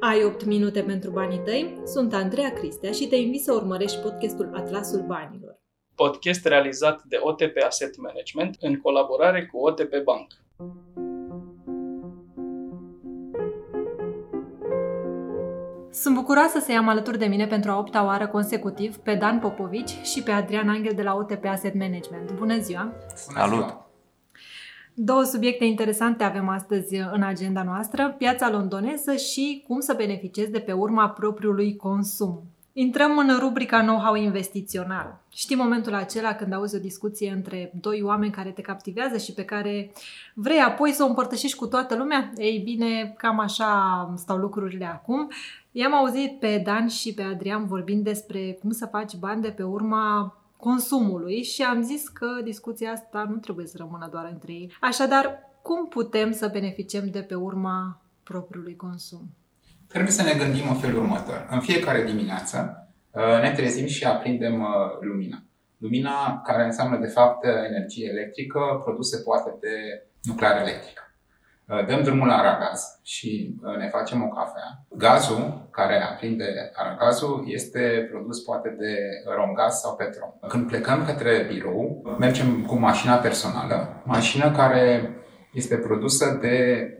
Ai 8 minute pentru banii tăi? Sunt Andreea Cristea și te invit să urmărești podcastul Atlasul Banilor. Podcast realizat de OTP Asset Management în colaborare cu OTP Bank. Sunt bucuroasă să i-am alături de mine pentru a opta oară consecutiv pe Dan Popovici și pe Adrian Angel de la OTP Asset Management. Bună ziua! Salut! Două subiecte interesante avem astăzi în agenda noastră, piața londoneză și cum să beneficiezi de pe urma propriului consum. Intrăm în rubrica know-how investițional. Știi momentul acela când auzi o discuție între doi oameni care te captivează și pe care vrei apoi să o împărtășești cu toată lumea? Ei bine, cam așa stau lucrurile acum. I-am auzit pe Dan și pe Adrian vorbind despre cum să faci bani de pe urma consumului și am zis că discuția asta nu trebuie să rămână doar între ei. Așadar, cum putem să beneficiem de pe urma propriului consum? Trebuie să ne gândim în felul următor. În fiecare dimineață uh, ne trezim și aprindem uh, lumina. Lumina care înseamnă de fapt energie electrică produsă poate de nuclear electrică. Uh, dăm drumul la aragaz și ne facem o cafea. Gazul care aprinde aragazul este produs poate de romgaz sau petrol. Când plecăm către birou, mergem cu mașina personală, mașină care este produsă de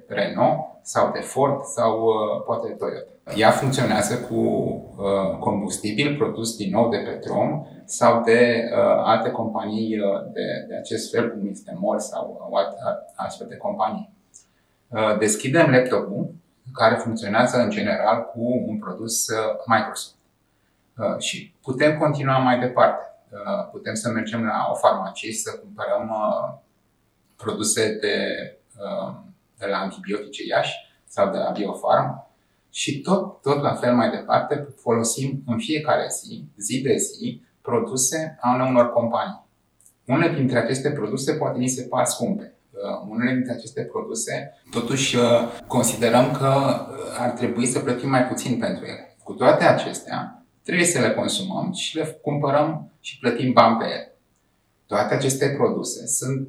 Renault sau de Ford sau uh, poate de Toyota. Ea funcționează cu uh, combustibil produs din nou de petrol sau de uh, alte companii uh, de, de acest fel, cum este MOL sau alte astfel de companii. Uh, deschidem laptopul, care funcționează în general cu un produs uh, Microsoft. Uh, și putem continua mai departe. Uh, putem să mergem la o farmacie și să cumpărăm uh, produse de, um, de la antibiotice Iași sau de la Biofarm și tot, tot la fel mai departe folosim în fiecare zi, zi de zi, produse ale unor companii. Unele dintre aceste produse poate ni se par scumpe. Uh, unele dintre aceste produse, totuși, uh, considerăm că uh, ar trebui să plătim mai puțin pentru ele. Cu toate acestea, trebuie să le consumăm și le cumpărăm și plătim bani pe ele. Toate aceste produse sunt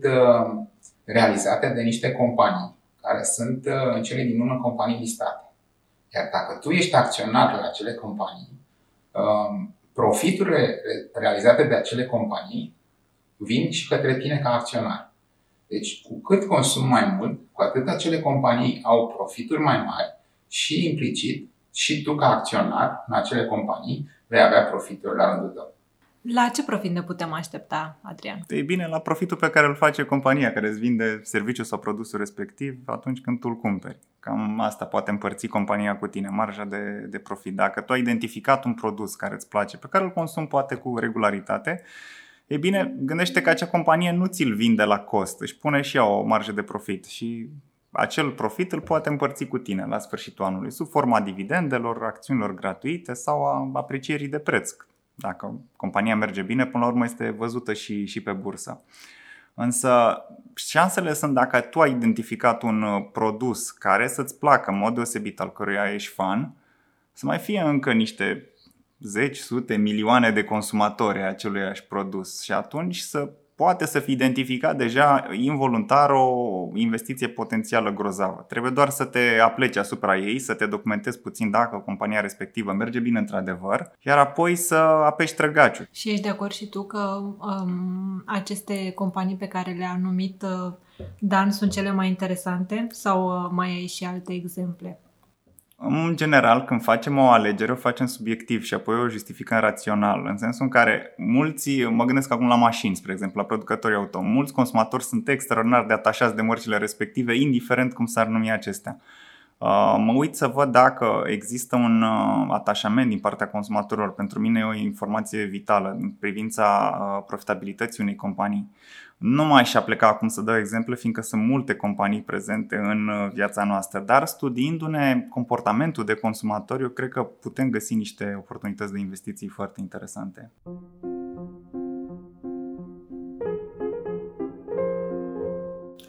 realizate de niște companii, care sunt uh, în cele din urmă companii listate. Iar dacă tu ești acționar la acele companii, um, profiturile realizate de acele companii vin și către tine ca acționar. Deci, cu cât consum mai mult, cu atât acele companii au profituri mai mari și implicit și tu ca acționar în acele companii vei avea profituri la rândul tău. La ce profit ne putem aștepta, Adrian? E bine, la profitul pe care îl face compania care îți vinde serviciul sau produsul respectiv atunci când tu îl cumperi. Cam asta poate împărți compania cu tine, marja de, de profit. Dacă tu ai identificat un produs care îți place, pe care îl consumi poate cu regularitate, e bine, gândește că acea companie nu ți-l vinde la cost, își pune și ea o marjă de profit și acel profit îl poate împărți cu tine la sfârșitul anului, sub forma dividendelor, acțiunilor gratuite sau a aprecierii de preț, dacă compania merge bine, până la urmă este văzută și, și pe bursă. Însă șansele sunt dacă tu ai identificat un uh, produs care să-ți placă în mod deosebit, al căruia ești fan, să mai fie încă niște zeci, sute, milioane de consumatori ai acelui produs și atunci să poate să fi identificat deja involuntar o investiție potențială grozavă. Trebuie doar să te apleci asupra ei, să te documentezi puțin dacă compania respectivă merge bine într-adevăr, iar apoi să apeși trăgaciul. Și ești de acord și tu că um, aceste companii pe care le-a numit uh, Dan sunt cele mai interesante sau uh, mai ai și alte exemple? În general, când facem o alegere, o facem subiectiv și apoi o justificăm rațional, în sensul în care mulți, mă gândesc acum la mașini, spre exemplu, la producătorii auto, mulți consumatori sunt extraordinar de atașați de mărcile respective, indiferent cum s-ar numi acestea. Uh, mă uit să văd dacă există un uh, atașament din partea consumatorilor. Pentru mine e o informație vitală în privința uh, profitabilității unei companii. Nu mai și-a pleca acum să dau exemple, fiindcă sunt multe companii prezente în viața noastră, dar studiindu-ne comportamentul de consumatori, eu cred că putem găsi niște oportunități de investiții foarte interesante.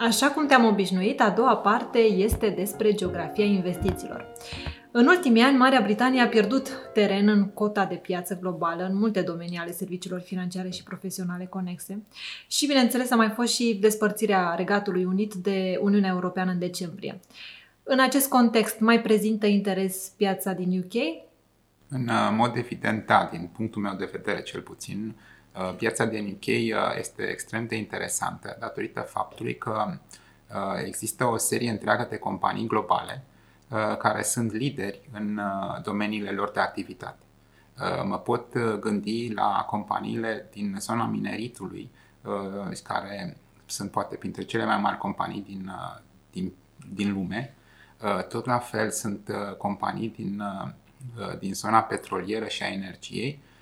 Așa cum te-am obișnuit, a doua parte este despre geografia investițiilor. În ultimii ani, Marea Britanie a pierdut teren în cota de piață globală în multe domenii ale serviciilor financiare și profesionale conexe. Și, bineînțeles, a mai fost și despărțirea Regatului Unit de Uniunea Europeană în decembrie. În acest context, mai prezintă interes piața din UK? În uh, mod evident, da, din punctul meu de vedere cel puțin, uh, piața din UK uh, este extrem de interesantă datorită faptului că există o serie întreagă de companii globale care sunt lideri în domeniile lor de activitate. Mă pot gândi la companiile din zona mineritului, care sunt poate printre cele mai mari companii din, din, din lume. Tot la fel sunt companii din Uh, din zona petrolieră și a energiei, uh,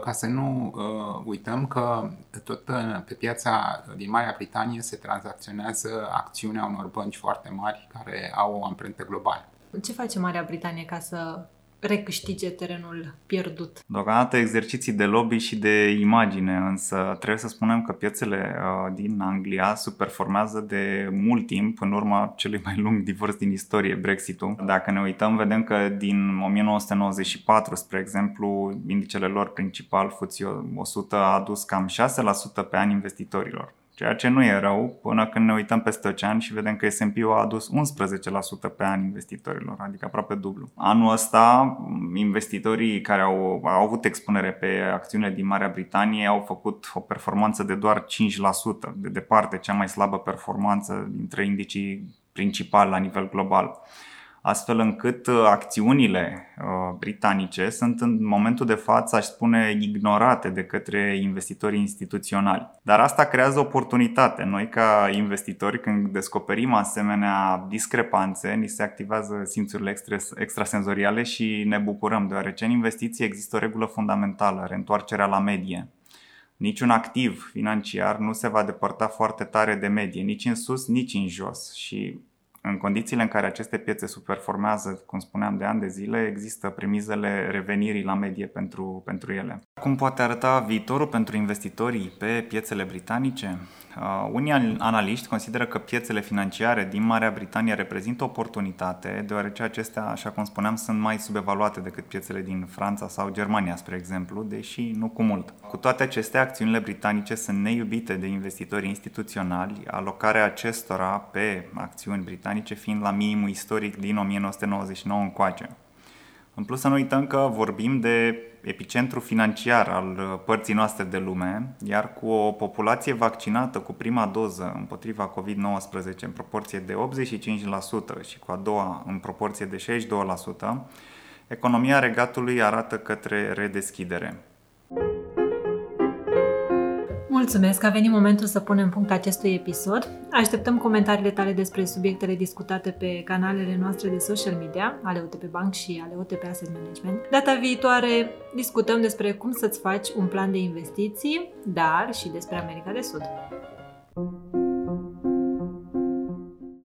ca să nu uh, uităm că tot pe piața din Marea Britanie se tranzacționează acțiunea unor bănci foarte mari care au o amprentă globală. Ce face Marea Britanie ca să recâștige terenul pierdut. Deocamdată exerciții de lobby și de imagine, însă trebuie să spunem că piețele uh, din Anglia superformează de mult timp în urma celui mai lung divorț din istorie, Brexitul. Dacă ne uităm, vedem că din 1994, spre exemplu, indicele lor principal, FTSE 100, a adus cam 6% pe an investitorilor ceea ce nu e rău până când ne uităm peste ocean și vedem că S&P-ul a adus 11% pe an investitorilor, adică aproape dublu. Anul ăsta, investitorii care au, au avut expunere pe acțiunile din Marea Britanie au făcut o performanță de doar 5%, de departe cea mai slabă performanță dintre indicii principali la nivel global astfel încât uh, acțiunile uh, britanice sunt în momentul de față, aș spune, ignorate de către investitorii instituționali. Dar asta creează oportunitate. Noi, ca investitori, când descoperim asemenea discrepanțe, ni se activează simțurile extrasenzoriale și ne bucurăm, deoarece în investiții există o regulă fundamentală, reîntoarcerea la medie. Niciun activ financiar nu se va depărta foarte tare de medie, nici în sus, nici în jos. Și în condițiile în care aceste piețe superformează, cum spuneam, de ani de zile, există premizele revenirii la medie pentru, pentru ele. Cum poate arăta viitorul pentru investitorii pe piețele britanice? Uh, unii analiști consideră că piețele financiare din Marea Britanie reprezintă oportunitate, deoarece acestea, așa cum spuneam, sunt mai subevaluate decât piețele din Franța sau Germania, spre exemplu, deși nu cu mult. Cu toate acestea, acțiunile britanice sunt neiubite de investitorii instituționali, alocarea acestora pe acțiuni britanice fiind la minimul istoric din 1999 încoace. În plus să nu uităm că vorbim de epicentru financiar al uh, părții noastre de lume, iar cu o populație vaccinată cu prima doză împotriva COVID-19 în proporție de 85% și cu a doua în proporție de 62%, economia regatului arată către redeschidere. Mulțumesc că a venit momentul să punem punct acestui episod. Așteptăm comentariile tale despre subiectele discutate pe canalele noastre de social media, ale OTP Bank și ale OTP Asset Management. Data viitoare discutăm despre cum să-ți faci un plan de investiții, dar și despre America de Sud. thank you